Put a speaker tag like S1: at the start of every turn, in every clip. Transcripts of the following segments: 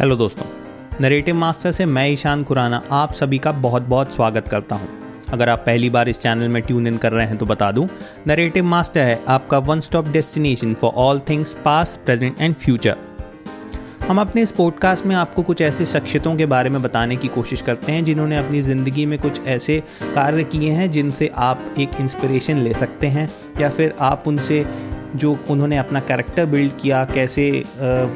S1: Hello दोस्तों narrative master से मैं ईशान खुराना आप सभी का बहुत बहुत स्वागत करता हूँ। अगर आप पहली बार इस चैनल में ट्यून इन कर रहे हैं तो बता दूँ नरेटिव मास्टर है आपका one stop destination for all things past present and future हम अपने इस पॉडकास्ट में आपको कुछ ऐसे शख्सियतों के बारे में बताने की कोशिश करते हैं जिन्होंने अपनी ज़िंदगी में कुछ ऐसे कार्य किए हैं जिनसे आप एक इंस्पिरेशन ले सकते हैं या फिर आप उनसे जो उन्होंने अपना कैरेक्टर बिल्ड किया, कैसे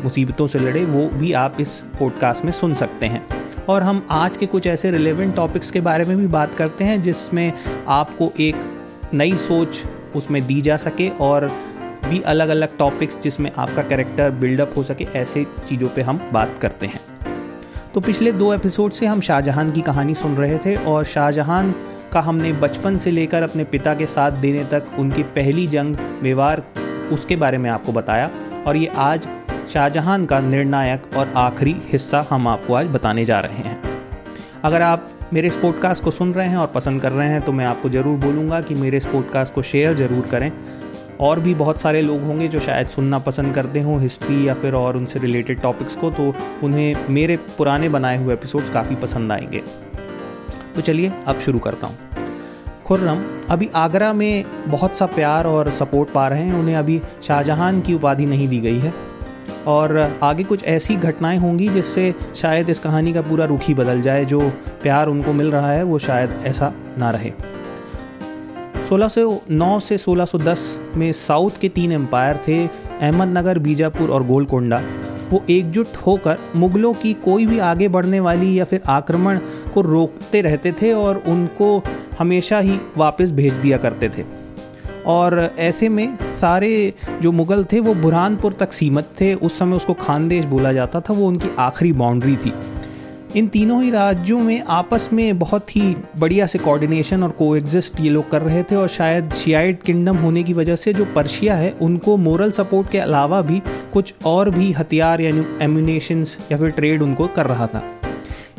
S1: मुसीबतों से लड़े, वो भी आप इस पॉडकास्ट में सुन सकते हैं। और हम आज के कुछ ऐसे रिलेवेंट टॉपिक्स के बारे में भी बात करते हैं, जिसमें आपको एक नई सोच उसमें दी जा सके और भी अलग अलग टॉपिक्स जिसमें आपका कैरेक्टर बिल्डअप हो सके, ऐसे चीज़ों पे हम बात करते हैं। तो पिछले दो एपिसोड से हम शाहजहां की कहानी सुन रहे थे और शाहजहां का हमने बचपन से लेकर अपने पिता के साथ देने तक उनकी पहली जंग मेवार उसके बारे में आपको बताया और ये आज शाहजहां का निर्णायक और आखिरी हिस्सा हम आपको आज बताने जा रहे हैं। अगर आप मेरे इस पॉडकास्ट को सुन रहे हैं और पसंद कर रहे हैं तो मैं आपको ज़रूर बोलूँगा कि मेरे इस पॉडकास्ट को शेयर ज़रूर करें। और भी बहुत सारे लोग होंगे जो शायद सुनना पसंद करते हों हिस्ट्री या फिर और उनसे रिलेटेड टॉपिक्स को तो उन्हें मेरे पुराने बनाए हुए एपिसोड्स काफ़ी पसंद आएँगे। तो चलिए, अब शुरू करता हूँ। खुर्रम, अभी आगरा में बहुत सा प्यार और सपोर्ट पा रहे हैं, उन्हें अभी शाहजहां की उपाधि नहीं दी गई है। और आगे कुछ ऐसी घटनाएँ होंगी जिससे शायद इस कहानी का पूरा रुख ही बदल जाए, जो प्यार उनको मिल रहा है, वो शायद ऐसा ना रहे। 1609 से 1610 में साउथ के तीन एम्पायर थे, अहमदनगर, बीजापुर और गोलकोंडा। वो एकजुट होकर मुगलों की कोई भी आगे बढ़ने वाली या फिर आक्रमण को रोकते रहते थे और उनको हमेशा ही वापस भेज दिया करते थे। और ऐसे में सारे जो मुग़ल थे, वो बुरहानपुर तक सीमित थे। उस समय उसको खानदेश बोला जाता था, वो उनकी आखिरी बाउंड्री थी। इन तीनों ही राज्यों में आपस में बहुत ही बढ़िया से कोऑर्डिनेशन और कोएग्जिस्ट ये लोग कर रहे थे। और शायद शियाइट किंगडम होने की वजह से जो पर्शिया है, उनको मोरल सपोर्ट के अलावा भी कुछ और भी हथियार, यानी एम्यूनेशंस या फिर ट्रेड उनको कर रहा था।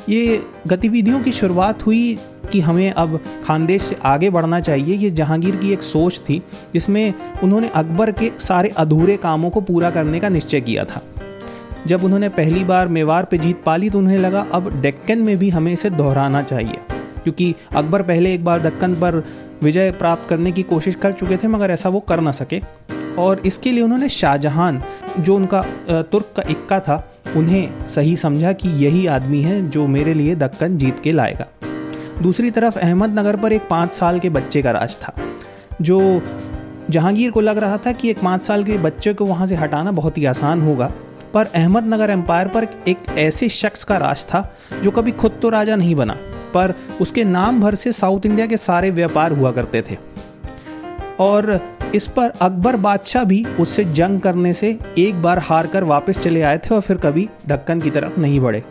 S1: ये गतिविधियों की शुरुआत हुई कि हमें अब खानदेश से आगे बढ़ना चाहिए। ये जहांगीर की एक सोच थी, जिसमें उन्होंने अकबर के सारे अधूरे कामों को पूरा करने का निश्चय किया था। जब उन्होंने पहली बार मेवार पे जीत पाली तो उन्हें लगा, अब डेक्कन में भी हमें इसे दोहराना चाहिए। क्योंकि अकबर पहले एक बार दक्कन पर विजय प्राप्त करने की कोशिश कर चुके थे, मगर ऐसा वो कर ना सके। और इसके लिए उन्होंने शाहजहां, जो उनका तुर्क का इक्का था, उन्हें सही समझा कि यही आदमी है जो मेरे लिए दक्कन जीत के लाएगा। दूसरी तरफ़ अहमदनगर पर एक पाँच साल के बच्चे का राज था, जो जहांगीर को लग रहा था कि एक पाँच साल के बच्चे को वहाँ से हटाना बहुत ही आसान होगा। पर अहमदनगर एम्पायर पर एक ऐसे शख्स का राज था, जो कभी खुद तो राजा नहीं बना, पर उसके नाम भर से साउथ इंडिया के सारे व्यापार हुआ करते थे। और इस पर अकबर बादशाह भी उससे जंग करने से एक बार हार कर वापस चले आए थे और फिर कभी दक्कन की तरफ़ नहीं बढ़े।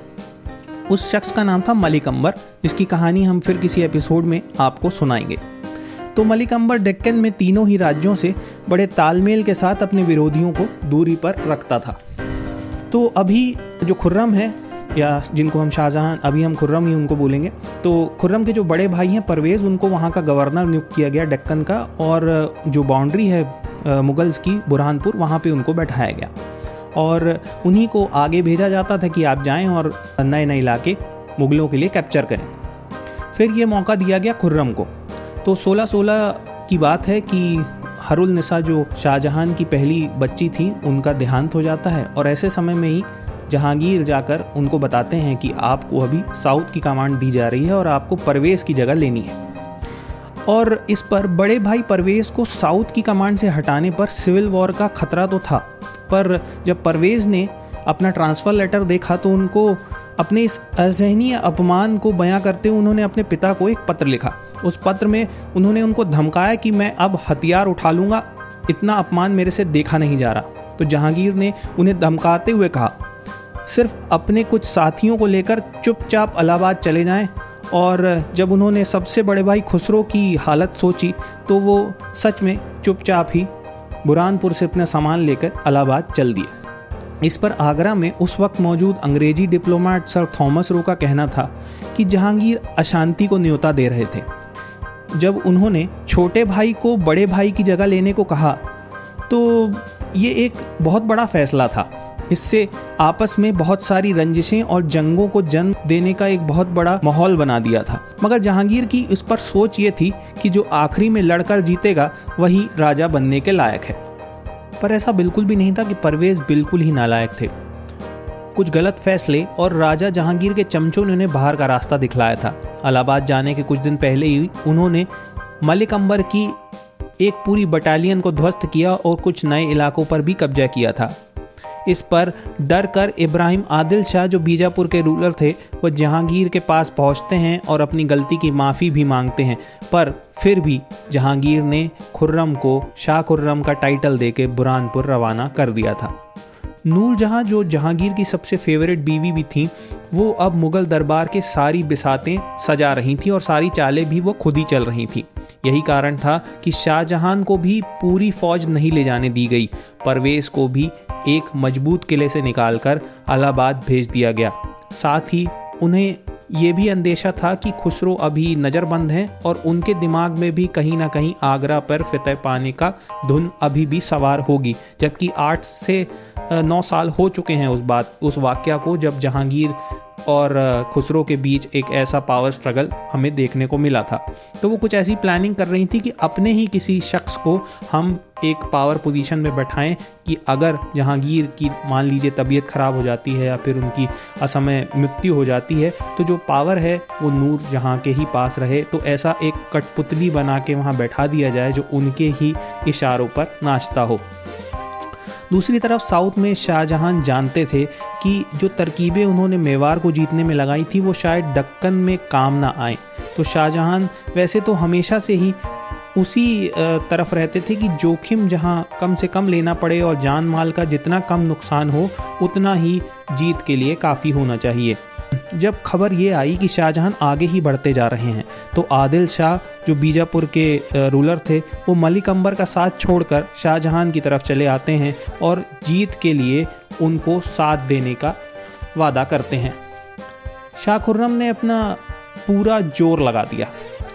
S1: उस शख्स का नाम था मलिक अंबर जिसकी कहानी हम फिर किसी एपिसोड में आपको सुनाएँगे। तो मलिक अंबर डेक्कन में तीनों ही राज्यों से बड़े तालमेल के साथ अपने विरोधियों को दूरी पर रखता था। तो अभी जो खुर्रम है या जिनको हम शाहजहां अभी हम खुर्रम ही उनको बोलेंगे तो खुर्रम के जो बड़े भाई हैं परवेज़, उनको वहाँ का गवर्नर नियुक्त किया गया डक्कन का, और जो बाउंड्री है मुगल्स की, बुरहानपुर, वहाँ पर उनको बैठाया गया। और उन्हीं को आगे भेजा जाता था कि आप जाएँ और नए नए इलाके मुगलों के लिए कैप्चर करें। फिर ये मौका दिया गया खुर्रम को। तो 1616 की बात है कि हरुल निसा जो शाहजहां की पहली बच्ची थी, उनका देहांत हो जाता है, और ऐसे समय में ही जहांगीर जाकर उनको बताते हैं कि आपको अभी साउथ की कमांड दी जा रही है और आपको परवेज़ की जगह लेनी है। और इस पर बड़े भाई परवेज़ को साउथ की कमांड से हटाने पर सिविल वॉर का खतरा तो था, पर जब परवेज़ ने अपना ट्रांसफ़र लेटर देखा तो उनको अपने इस असहनीय अपमान को बयां करते हुए उन्होंने अपने पिता को एक पत्र लिखा। उस पत्र में उन्होंने उनको धमकाया कि मैं अब हथियार उठा लूँगा, इतना अपमान मेरे से देखा नहीं जा रहा। तो जहांगीर ने उन्हें धमकाते हुए कहा सिर्फ़ अपने कुछ साथियों को लेकर चुपचाप अलाहाबाद चले जाएँ और जब उन्होंने सबसे बड़े भाई खुसरो की हालत सोची तो वो सच में चुपचाप ही बुरहानपुर से अपना सामान लेकर अलाहाबाद चल दिए। इस पर आगरा में उस वक्त मौजूद अंग्रेज़ी डिप्लोमेट सर थॉमस रो का कहना था कि जहांगीर अशांति को न्योता दे रहे थे। जब उन्होंने छोटे भाई को बड़े भाई की जगह लेने को कहा तो ये एक बहुत बड़ा फैसला था। इससे आपस में बहुत सारी रंजिशें और जंगों को जन्म देने का एक बहुत बड़ा माहौल बना दिया था। मगर जहांगीर की इस पर सोच ये थी कि जो आखिरी में लड़कर जीतेगा, वही राजा बनने के लायक है। पर ऐसा बिल्कुल भी नहीं था कि परवेज बिल्कुल ही नालायक थे। कुछ गलत फैसले और राजा जहांगीर के चमचों ने उन्हें बाहर का रास्ता दिखलाया था। अलाहाबाद जाने के कुछ दिन पहले ही उन्होंने मलिक अंबर की एक पूरी बटालियन को ध्वस्त किया और कुछ नए इलाकों पर भी कब्जा किया था। इस पर डर कर इब्राहिम आदिल शाह, जो बीजापुर के रूलर थे वह जहांगीर के पास पहुँचते हैं और अपनी गलती की माफ़ी भी मांगते हैं। पर फिर भी जहांगीर ने खुर्रम को, शाह खुर्रम का टाइटल देके बुरहानपुर रवाना कर दिया था। नूर जहाँ, जो जहांगीर की सबसे फेवरेट बीवी भी थी, वो अब मुगल दरबार के सारी बिसातें सजा रही थी और सारी चालें भी वो खुद ही चल रही थी। यही कारण था कि शाहजहां को भी पूरी फौज नहीं ले जाने दी गई। परवेज को भी एक मज़बूत किले से निकालकर अलाहाबाद भेज दिया गया। साथ ही उन्हें ये भी अंदेशा था कि खुसरो अभी नज़रबंद हैं और उनके दिमाग में भी कहीं ना कहीं आगरा पर फतेह पाने का धुन अभी भी सवार होगी, जबकि आठ से नौ साल हो चुके हैं उस बात, उस वाक्य को जब जहांगीर और खुसरो के बीच एक ऐसा पावर स्ट्रगल हमें देखने को मिला था। तो वो कुछ ऐसी प्लानिंग कर रही थी कि अपने ही किसी शख्स को हम एक पावर पोजीशन में बैठाएँ कि अगर जहांगीर की, मान लीजिए तबीयत ख़राब हो जाती है या फिर उनकी असमय मृत्यु हो जाती है तो जो पावर है वो नूर जहाँ के ही पास रहे। तो ऐसा एक कठपुतली बना के वहाँ बैठा दिया जाए जो उनके ही इशारों पर नाचता हो। दूसरी तरफ़ साउथ में शाहजहां जानते थे कि जो तरकीबें उन्होंने मेवाड़ को जीतने में लगाई थी, वो शायद दक्कन में काम ना आए। तो शाहजहां वैसे तो हमेशा से ही उसी तरफ़ रहते थे कि जोखिम जहाँ कम से कम लेना पड़े और जान माल का जितना कम नुकसान हो, उतना ही जीत के लिए काफ़ी होना चाहिए। जब खबर ये आई कि शाहजहां आगे ही बढ़ते जा रहे हैं तो आदिल शाह, जो बीजापुर के रूलर थे, वो मलिक अंबर का साथ छोड़कर शाहजहां की तरफ़ चले आते हैं और जीत के लिए उनको साथ देने का वादा करते हैं। शाह खुर्रम ने अपना पूरा ज़ोर लगा दिया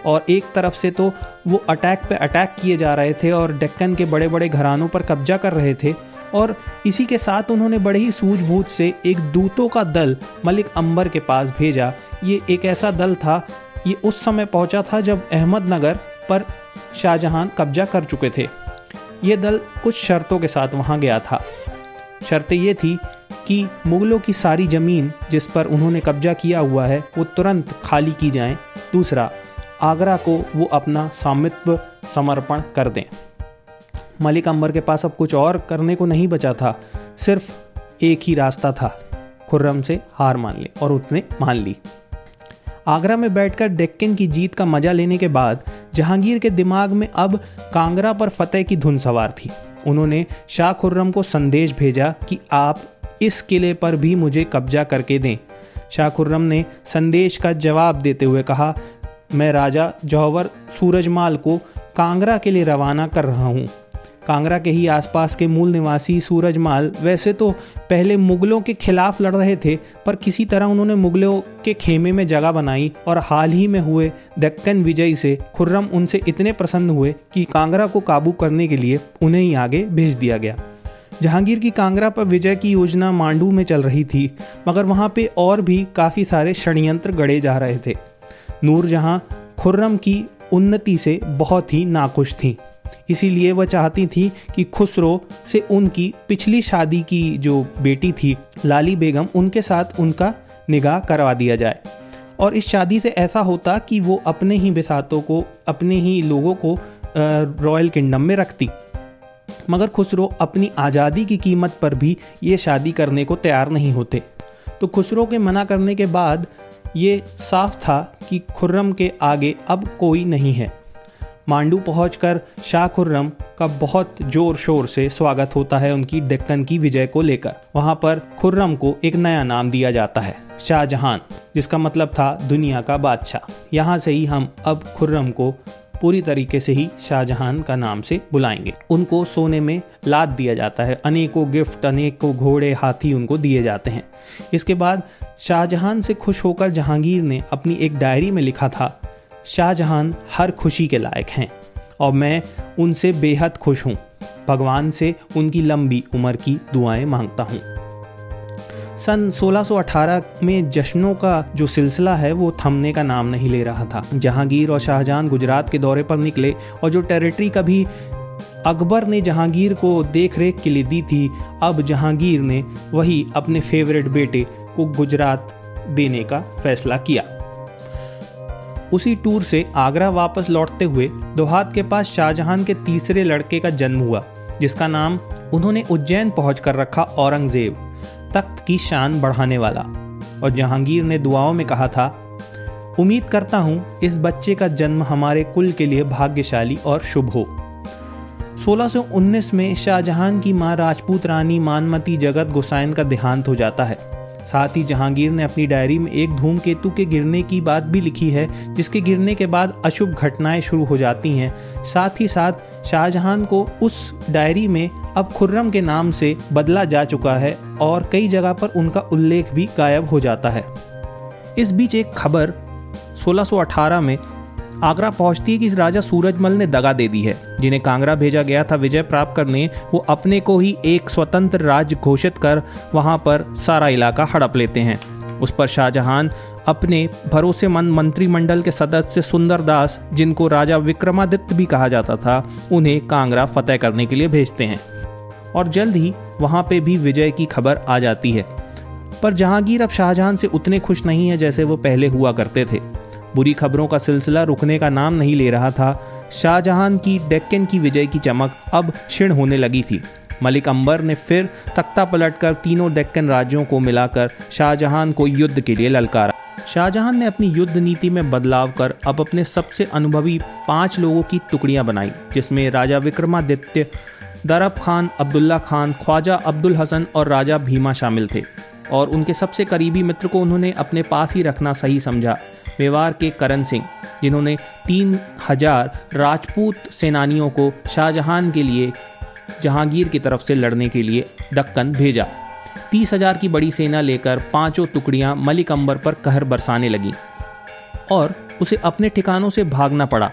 S1: और एक तरफ़ से तो वो अटैक पे अटैक किए जा रहे थे और डेक्कन के बड़े बड़े घरानों पर कब्जा कर रहे थे और इसी के साथ उन्होंने बड़े ही सूझबूझ से एक दूतों का दल मलिक अंबर के पास भेजा। ये एक ऐसा दल था, ये उस समय पहुँचा था जब अहमदनगर पर शाहजहां कब्जा कर चुके थे। ये दल कुछ शर्तों के साथ वहाँ गया था। शर्तें ये थी कि मुगलों की सारी ज़मीन जिस पर उन्होंने कब्जा किया हुआ है, वो तुरंत खाली की जाए। दूसरा, आगरा को वो अपना स्वामित्व समर्पण कर दें। मलिक अंबर के पास अब कुछ और करने को नहीं बचा था, सिर्फ़ एक ही रास्ता था, खुर्रम से हार मान ले और उसने मान ली। आगरा में बैठकर डेक्कन की जीत का मज़ा लेने के बाद, जहांगीर के दिमाग में अब कांगड़ा पर फतेह की धुन सवार थी। उन्होंने शाह खुर्रम को संदेश भेजा कि आप इस किले पर भी मुझे कब्जा करके दें। शाह खुर्रम ने संदेश का जवाब देते हुए कहा, मैं राजा जौहर सूरजमाल को कांगड़ा के लिए रवाना कर रहा हूँ। कांगड़ा के ही आसपास के मूल निवासी सूरजमाल वैसे तो पहले मुगलों के खिलाफ लड़ रहे थे, पर किसी तरह उन्होंने मुगलों के खेमे में जगह बनाई और हाल ही में हुए दक्कन विजय से खुर्रम उनसे इतने प्रसन्न हुए कि कांगड़ा को काबू करने के लिए उन्हें ही आगे भेज दिया गया। जहांगीर की कांगड़ा पर विजय की योजना मांडू में चल रही थी, मगर वहाँ पे और भी काफ़ी सारे षड्यंत्र गढ़े जा रहे थे। नूर जहाँ खुर्रम की उन्नति से बहुत ही नाखुश थी। इसीलिए वह चाहती थी कि खुसरो से उनकी पिछली शादी की जो बेटी थी, लाली बेगम, उनके साथ उनका निगाह करवा दिया जाए। और इस शादी से ऐसा होता कि वो अपने ही बिसातों को, अपने ही लोगों को रॉयल किंगडम में रखती। मगर खुसरो अपनी आज़ादी की कीमत पर भी ये शादी करने को तैयार नहीं होते। तो खुसरो के मना करने के बाद ये साफ़ था कि खुर्रम के आगे अब कोई नहीं है। मांडू पहुंचकर शाह खुर्रम का बहुत ज़ोर शोर से स्वागत होता है उनकी डेक्कन की विजय को लेकर। वहाँ पर खुर्रम को एक नया नाम दिया जाता है शाहजहां जिसका मतलब था दुनिया का बादशाह। यहाँ से ही हम अब खुर्रम को पूरी तरीके से ही शाहजहां का नाम से बुलाएँगे। उनको सोने में लाद दिया जाता है, अनेकों गिफ्ट, अनेकों घोड़े, हाथी उनको दिए जाते हैं। इसके बाद शाहजहां से खुश होकर जहांगीर ने अपनी एक डायरी में लिखा था शाहजहां हर खुशी के लायक हैं और मैं उनसे बेहद खुश हूँ। भगवान से उनकी लंबी उम्र की दुआएँ माँगता हूँ। सन 1618 में जश्नों का जो सिलसिला है, वो थमने का नाम नहीं ले रहा था। जहांगीर और शाहजहां गुजरात के दौरे पर निकले और जो टेरिटरी कभी अकबर ने जहांगीर को देख रेख के लिए दी थी, अब जहांगीर ने वही अपने फेवरेट बेटे को गुजरात देने का फैसला किया। उसी टूर से आगरा वापस लौटते हुए दोहात के पास शाहजहां के तीसरे लड़के का जन्म हुआ, जिसका नाम उन्होंने उज्जैन पहुंचकर रखा औरंगज़ेब, तख्त की शान बढ़ाने वाला। और जहांगीर ने दुआओं में कहा था, उम्मीद करता हूँ इस बच्चे का जन्म हमारे कुल के लिए भाग्यशाली और शुभ हो। 1619 में शाहजहां की माँ राजपूत रानी मानमती जगत गोसाइन का देहांत हो जाता है। साथ ही जहांगीर ने अपनी डायरी में एक धूमकेतु के गिरने की बात भी लिखी है, जिसके गिरने के बाद अशुभ घटनाएँ शुरू हो जाती हैं। साथ ही साथ, शाहजहां को उस डायरी में अब खुर्रम के नाम से बदला जा चुका है और कई जगह पर उनका उल्लेख भी गायब हो जाता है। इस बीच एक खबर 1618 में आगरा पहुँचती है कि राजा सूरजमल ने दगा दे दी है। जिन्हें कांगड़ा भेजा गया था विजय प्राप्त करने, वो अपने को ही एक स्वतंत्र राज्य घोषित कर वहाँ पर सारा इलाका हड़प लेते हैं। उस पर शाहजहां अपने भरोसेमंद मंत्रिमंडल के सदस्य सुंदर दास, जिनको राजा विक्रमादित्य भी कहा जाता था, उन्हें कांगड़ा फतेह करने के लिए भेजते हैं। और जल्द ही वहाँ पे भी विजय की खबर आ जाती है। पर जहांगीर अब शाहजहां से उतने खुश नहीं है जैसे वो पहले हुआ करते थे। बुरी खबरों का सिलसिला रुकने का नाम नहीं ले रहा था। शाहजहां की डेक्कन की विजय की चमक अब क्षीण होने लगी थी। मलिक अंबर ने फिर तख्ता पलटकर तीनों डेक्कन राज्यों को मिलाकर शाहजहां को युद्ध के लिए ललकारा। शाहजहां ने अपनी युद्ध नीति में बदलाव कर अब अपने सबसे अनुभवी पाँच लोगों की टुकड़ियाँ बनाई, जिसमें राजा विक्रमादित्य, दरब खान, अब्दुल्ला खान, ख्वाजा अब्दुल हसन और राजा भीमा शामिल थे। और उनके सबसे करीबी मित्र को उन्होंने अपने पास ही रखना सही समझा। मेवाड़ के करण सिंह, जिन्होंने तीन हज़ार राजपूत सेनानियों को शाहजहां के लिए जहांगीर की तरफ़ से लड़ने के लिए दक्कन भेजा। तीस हज़ार की बड़ी सेना लेकर पाँचों टुकड़ियाँ मलिक अंबर पर कहर बरसाने लगी और उसे अपने ठिकानों से भागना पड़ा,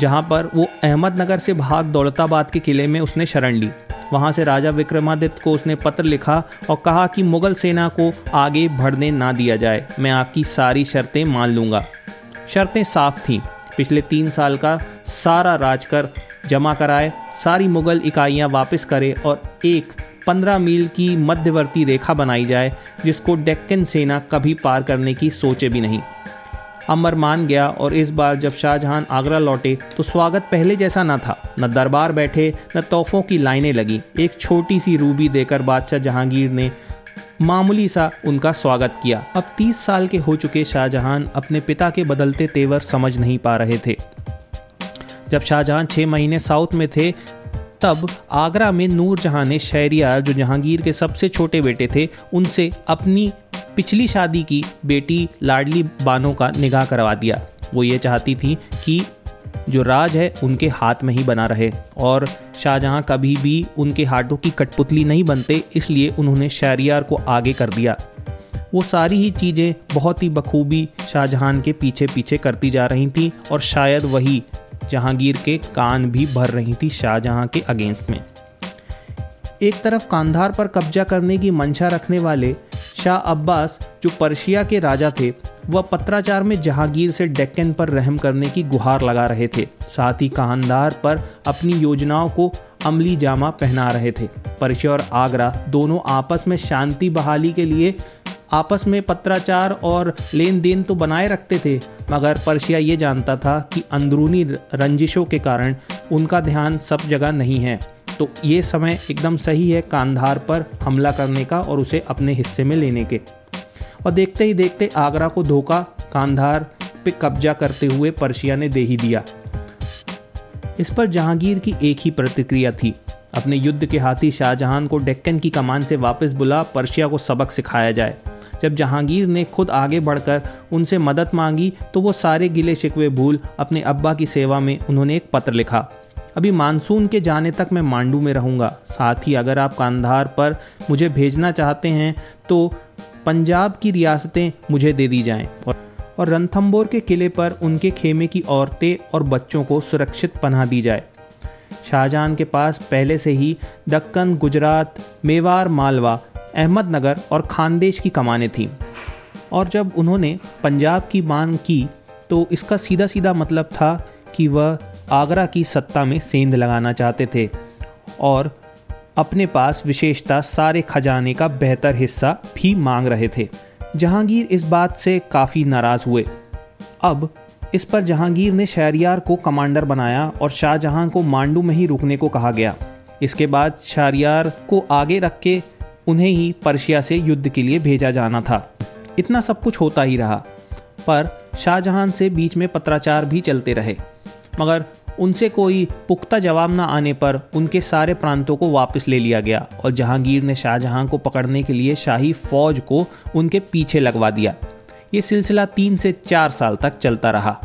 S1: जहाँ पर वो अहमदनगर से भाग दौलताबाद के किले में उसने शरण ली। वहाँ से राजा विक्रमादित्य को उसने पत्र लिखा और कहा कि मुगल सेना को आगे बढ़ने ना दिया जाए। मैं आपकी सारी शर्तें मान लूँगा। शर्तें साफ़ थीं। पिछले तीन साल का सारा राजकर जमा कराए, सारी मुगल इकाइयाँ वापस करे और एक पंद्रह मील की मध्यवर्ती रेखा बनाई जाए, जिसको डेक्कन सेना कभी पार करने की सोचे भी नहीं। अमर मान गया और इस बार जब शाहजहां आगरा लौटे तो स्वागत पहले जैसा न था। न दरबार बैठे, न तोहफों की लाइनें लगी। एक छोटी सी रूबी देकर बादशाह जहांगीर ने मामूली सा उनका स्वागत किया। अब 30 साल के हो चुके शाहजहां अपने पिता के बदलते तेवर समझ नहीं पा रहे थे। जब शाहजहां छह महीने साउथ में थे तब आगरा में नूर जहाँ ने शहरियार जो जहांगीर के सबसे छोटे बेटे थे, उनसे अपनी पिछली शादी की बेटी लाडली बानो का निगाह करवा दिया। वो ये चाहती थी कि जो राज है, उनके हाथ में ही बना रहे और शाहजहां कभी भी उनके हाथों की कठपुतली नहीं बनते, इसलिए उन्होंने शहरियार को आगे कर दिया। वो सारी ही चीज़ें बहुत ही बखूबी शाहजहां के पीछे पीछे करती जा रही थी और शायद वही जहांगीर के कान भी भर रही थी शाहजहां के अगेंस्ट में। एक तरफ़ कांधार पर कब्जा करने की मंशा रखने वाले शाह अब्बास, जो पर्शिया के राजा थे, वह पत्राचार में जहांगीर से डेक्कन पर रहम करने की गुहार लगा रहे थे। साथ ही कांधार पर अपनी योजनाओं को अमली जामा पहना रहे थे। पर्शिया और आगरा दोनों आपस में शांति बहाली के लिए आपस में पत्राचार और लेन देन तो बनाए रखते थे, मगर पर्शिया ये जानता था कि अंदरूनी रंजिशों के कारण उनका ध्यान सब जगह नहीं है। तो ये समय एकदम सही है कांधार पर हमला करने का और उसे अपने हिस्से में लेने के। और देखते ही देखते आगरा को धोखा कांधार पे कब्जा करते हुए पर्शिया ने दे ही दिया। इस पर जहांगीर की एक ही प्रतिक्रिया थी। अपने युद्ध के हाथी शाहजहां को डेक्कन की कमान से वापस बुला पर्शिया को सबक सिखाया जाए। जब जहांगीर ने खुद आगे बढ़कर उनसे मदद मांगी तो वो सारे गिले शिकवे भूल अपने अब्बा की सेवा में उन्होंने एक पत्र लिखा। अभी मानसून के जाने तक मैं मांडू में रहूँगा। साथ ही अगर आप कांधार पर मुझे भेजना चाहते हैं तो पंजाब की रियासतें मुझे दे दी जाएँ। और और रणथम्बोर के किले पर उनके खेमे की औरतें और बच्चों को सुरक्षित पनाह दी जाए। शाहजहां के पास पहले से ही दक्कन, गुजरात, मेवार, मालवा अहमदनगर और खानदेश की कमानें थीं। और जब उन्होंने पंजाब की मांग की तो इसका सीधा सीधा मतलब था कि वह आगरा की सत्ता में सेंध लगाना चाहते थे और अपने पास विशेषता सारे खजाने का बेहतर हिस्सा भी मांग रहे थे। जहांगीर इस बात से काफ़ी नाराज़ हुए। अब इस पर जहांगीर ने शहरियार को कमांडर बनाया और शाहजहां को मांडू में ही रुकने को कहा गया। इसके बाद शहरियार को आगे रख के उन्हें ही पर्शिया से युद्ध के लिए भेजा जाना था। इतना सब कुछ होता ही रहा, पर शाहजहां से बीच में पत्राचार भी चलते रहे। मगर उनसे कोई पुख्ता जवाब न आने पर उनके सारे प्रांतों को वापस ले लिया गया और जहांगीर ने शाहजहां को पकड़ने के लिए शाही फौज को उनके पीछे लगवा दिया। ये सिलसिला तीन से चार साल तक चलता रहा।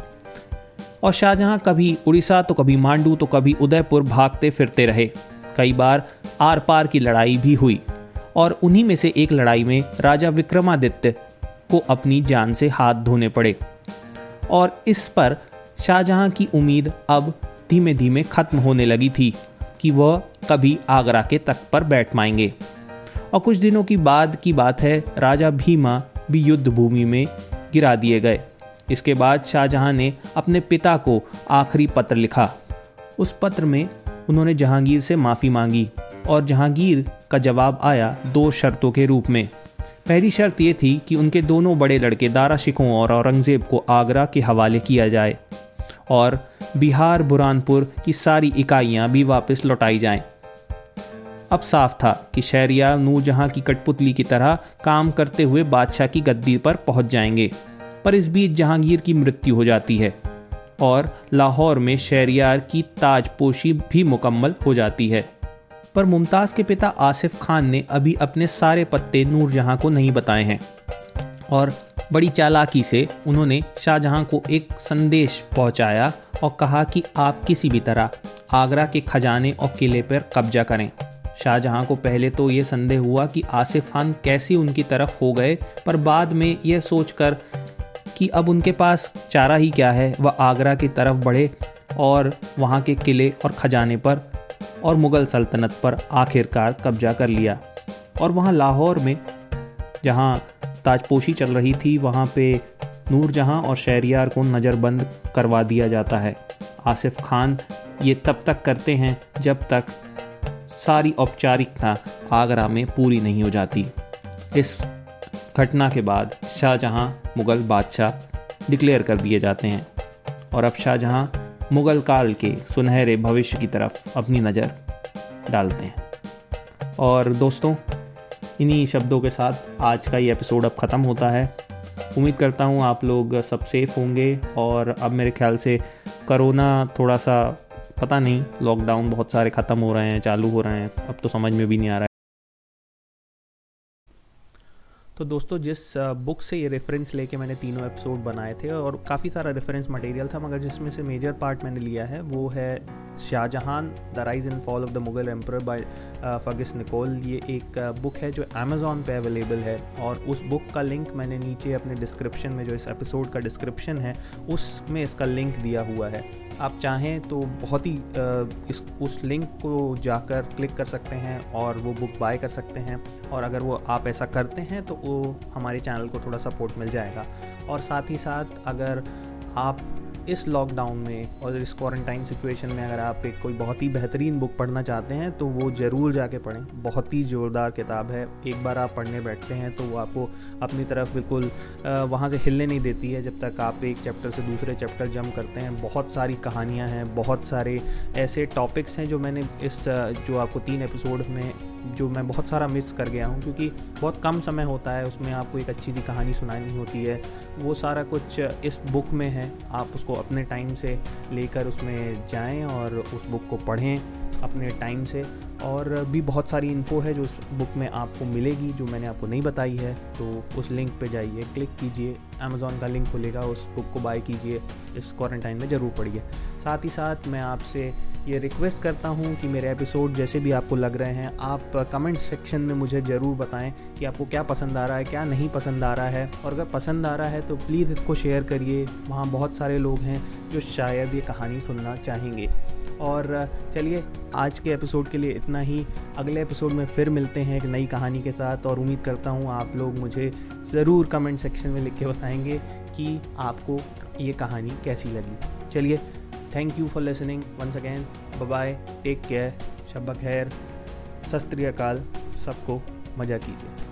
S1: और शाहजहां कभी उड़ीसा तो कभी मांडू तो कभी उदयपुर भागते फिरते रहे। कई बार आर पार की लड़ाई भी हुई। और उन्हीं में से एक लड़ाई में राजा विक्रमादित्य को अपनी जान से हाथ धोने पड़े। और इस पर शाहजहां की उम्मीद अब धीमे धीमे खत्म होने लगी थी कि वह कभी आगरा के तख्त पर बैठ पाएँगे। और कुछ दिनों की बाद की बात है, राजा भीमा भी युद्ध भूमि में गिरा दिए गए। इसके बाद शाहजहां ने अपने पिता को आखिरी पत्र लिखा। उस पत्र में उन्होंने जहांगीर से माफ़ी मांगी और जहांगीर का जवाब आया दो शर्तों के रूप में पहली शर्त ये थी कि उनके दोनों बड़े लड़के दारा शिकों और औरंगज़ेब को आगरा के हवाले किया जाए और बिहार, बुरहानपुर की सारी इकाइयाँ भी वापस लौटाई जाएँ। अब साफ़ था कि शहरियार नूरजहां की कठपुतली की तरह काम करते हुए बादशाह की गद्दी पर पहुँच जाएँगे, पर इस बीच जहांगीर की मृत्यु हो जाती है और लाहौर में शहरियार की ताजपोशी भी मुकम्मल हो जाती है पर मुमताज़ के पिता आसिफ खान ने अभी अपने सारे पत्ते नूरजहां को नहीं बताए हैं। और बड़ी चालाकी से उन्होंने शाहजहां को एक संदेश पहुँचाया और कहा कि आप किसी भी तरह आगरा के खजाने और किले पर कब्जा करें। शाहजहां को पहले तो ये संदेह हुआ कि आसिफ खान कैसे उनकी तरफ़ हो गए, पर बाद में यह सोचकर कि अब उनके पास चारा ही क्या है, वह आगरा की तरफ़ बढ़े और वहाँ के किले और खजाने पर और मुग़ल सल्तनत पर आखिरकार कब्जा कर लिया। और वहाँ लाहौर में, जहाँ ताजपोशी चल रही थी, वहाँ पे नूरजहाँ और शहरियार को नज़रबंद करवा दिया जाता है। आसिफ खान ये तब तक करते हैं जब तक सारी औपचारिकता आगरा में पूरी नहीं हो जाती। इस घटना के बाद शाहजहाँ मुग़ल बादशाह डिक्लेयर कर दिए जाते हैं। और अब शाहजहाँ मुग़ल काल के सुनहरे भविष्य की तरफ़ अपनी नज़र डालते हैं। और दोस्तों, इन्हीं शब्दों के साथ आज का ये एपिसोड अब ख़त्म होता है। उम्मीद करता हूँ आप लोग सब सेफ़ होंगे और अब मेरे ख्याल से करोना थोड़ा सा, पता नहीं लॉकडाउन बहुत सारे ख़त्म हो रहे हैं, चालू हो रहे हैं। अब तो समझ में भी नहीं आ रहा है तो दोस्तों, जिस बुक से ये रेफरेंस लेके मैंने तीनों एपिसोड बनाए थे और काफ़ी सारा रेफरेंस मटेरियल था, मगर जिसमें से मेजर पार्ट मैंने लिया है, वो है Shahjahan the rise and fall of the Mughal emperor by Fergus Nicoll ये एक बुक है जो अमेज़ॉन पे अवेलेबल है और उस बुक का लिंक मैंने नीचे अपने डिस्क्रिप्शन में, जो इस एपिसोड का डिस्क्रिप्शन है, उसमें इसका लिंक दिया हुआ है। आप चाहें तो बहुत ही इस, उस लिंक को जाकर क्लिक कर सकते हैं और वो बुक बाय कर सकते हैं। और अगर वो आप ऐसा करते हैं तो वो हमारे चैनल को थोड़ा सपोर्ट मिल जाएगा। और साथ ही साथ अगर आप इस लॉकडाउन में और इस क्वारंटाइन सिचुएशन में अगर आप एक कोई बहुत ही बेहतरीन बुक पढ़ना चाहते हैं तो वो ज़रूर जाके पढ़ें। बहुत ही ज़ोरदार किताब है। एक बार आप पढ़ने बैठते हैं तो वो आपको अपनी तरफ़ बिल्कुल वहाँ से हिलने नहीं देती है, जब तक आप एक चैप्टर से दूसरे चैप्टर जम करते हैं। बहुत सारी कहानियाँ हैं, बहुत सारे ऐसे टॉपिक्स हैं, जो मैंने इस जो आपको तीन एपिसोड में जो मैं बहुत सारा मिस कर गया हूँ, क्योंकि बहुत कम समय होता है, उसमें आपको एक अच्छी सी कहानी सुनानी होती है। वो सारा कुछ इस बुक में है, आप उसको अपने टाइम से लेकर उसमें जाएँ और उस बुक को पढ़ें अपने टाइम से। और भी बहुत सारी इन्फो है जो उस बुक में आपको मिलेगी, जो मैंने आपको नहीं बताई है तो उस लिंक पे जाइए क्लिक कीजिए अमेज़ॉन का लिंक खुलेगा, उस बुक को बाय कीजिए, इस क्वारंटाइन में ज़रूर पढ़िए। साथ ही साथ मैं आपसे ये रिक्वेस्ट करता हूँ कि मेरे एपिसोड जैसे भी आपको लग रहे हैं, आप कमेंट सेक्शन में मुझे ज़रूर बताएँ कि आपको क्या पसंद आ रहा है, क्या नहीं पसंद आ रहा है। और अगर पसंद आ रहा है तो प्लीज़ इसको शेयर करिए। वहाँ बहुत सारे लोग हैं जो शायद ये कहानी सुनना चाहेंगे। और चलिए, आज के एपिसोड के लिए इतना ही। अगले एपिसोड में फिर मिलते हैं एक नई कहानी के साथ। और उम्मीद करता हूँ आप लोग मुझे ज़रूर कमेंट सेक्शन में लिख के बताएँगे कि आपको ये कहानी कैसी लगी। चलिए thank you for listening once again bye take care शब खैर सत सबको मज़ा कीजिए